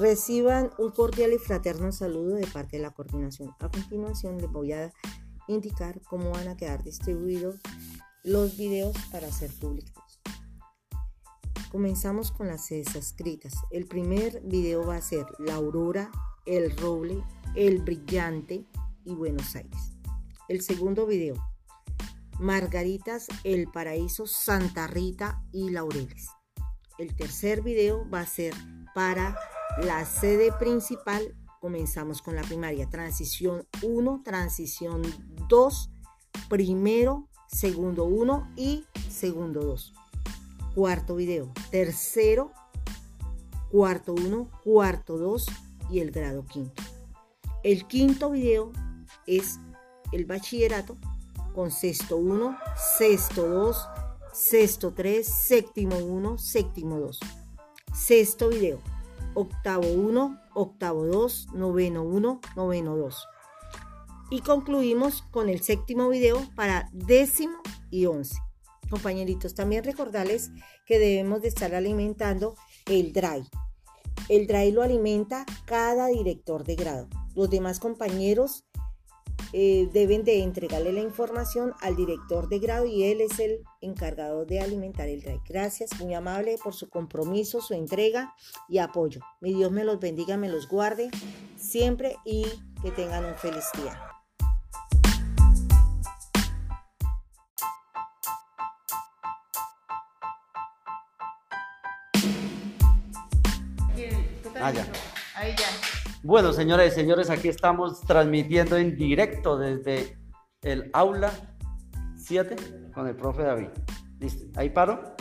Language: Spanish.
Reciban un cordial y fraterno saludo de parte de la coordinación. A continuación les voy a indicar cómo van a quedar distribuidos los videos para ser publicados. Comenzamos con las escritas. El primer video va a ser La Aurora, El Roble, El Brillante y Buenos Aires. El segundo video, Margaritas, El Paraíso, Santa Rita y Laureles. El tercer video va a ser para la sede principal. Comenzamos con la primaria, transición 1, transición 2, primero, segundo 1 y segundo 2. Cuarto video, tercero, cuarto 1, cuarto 2 y el grado quinto. El quinto video es el bachillerato con sexto 1, sexto 2, sexto 3, séptimo 1, séptimo 2. Sexto video, octavo 1, octavo 2, noveno 1, noveno 2. Y concluimos con el séptimo video para décimo y once. Compañeritos, también recordarles que debemos de estar alimentando el DRY. El DRY lo alimenta cada director de grado. Los demás compañeros eh, deben de entregarle la información al director de grado y él es el encargado de alimentar el DRY. Gracias, muy amable por su compromiso, su entrega y apoyo. Mi Dios me los bendiga, me los guarde siempre y que tengan un feliz día. Ah, ya. Ahí ya. Bueno, señoras y señores, aquí estamos transmitiendo en directo desde el aula 7 con el profe David. ¿Listo? Ahí paro.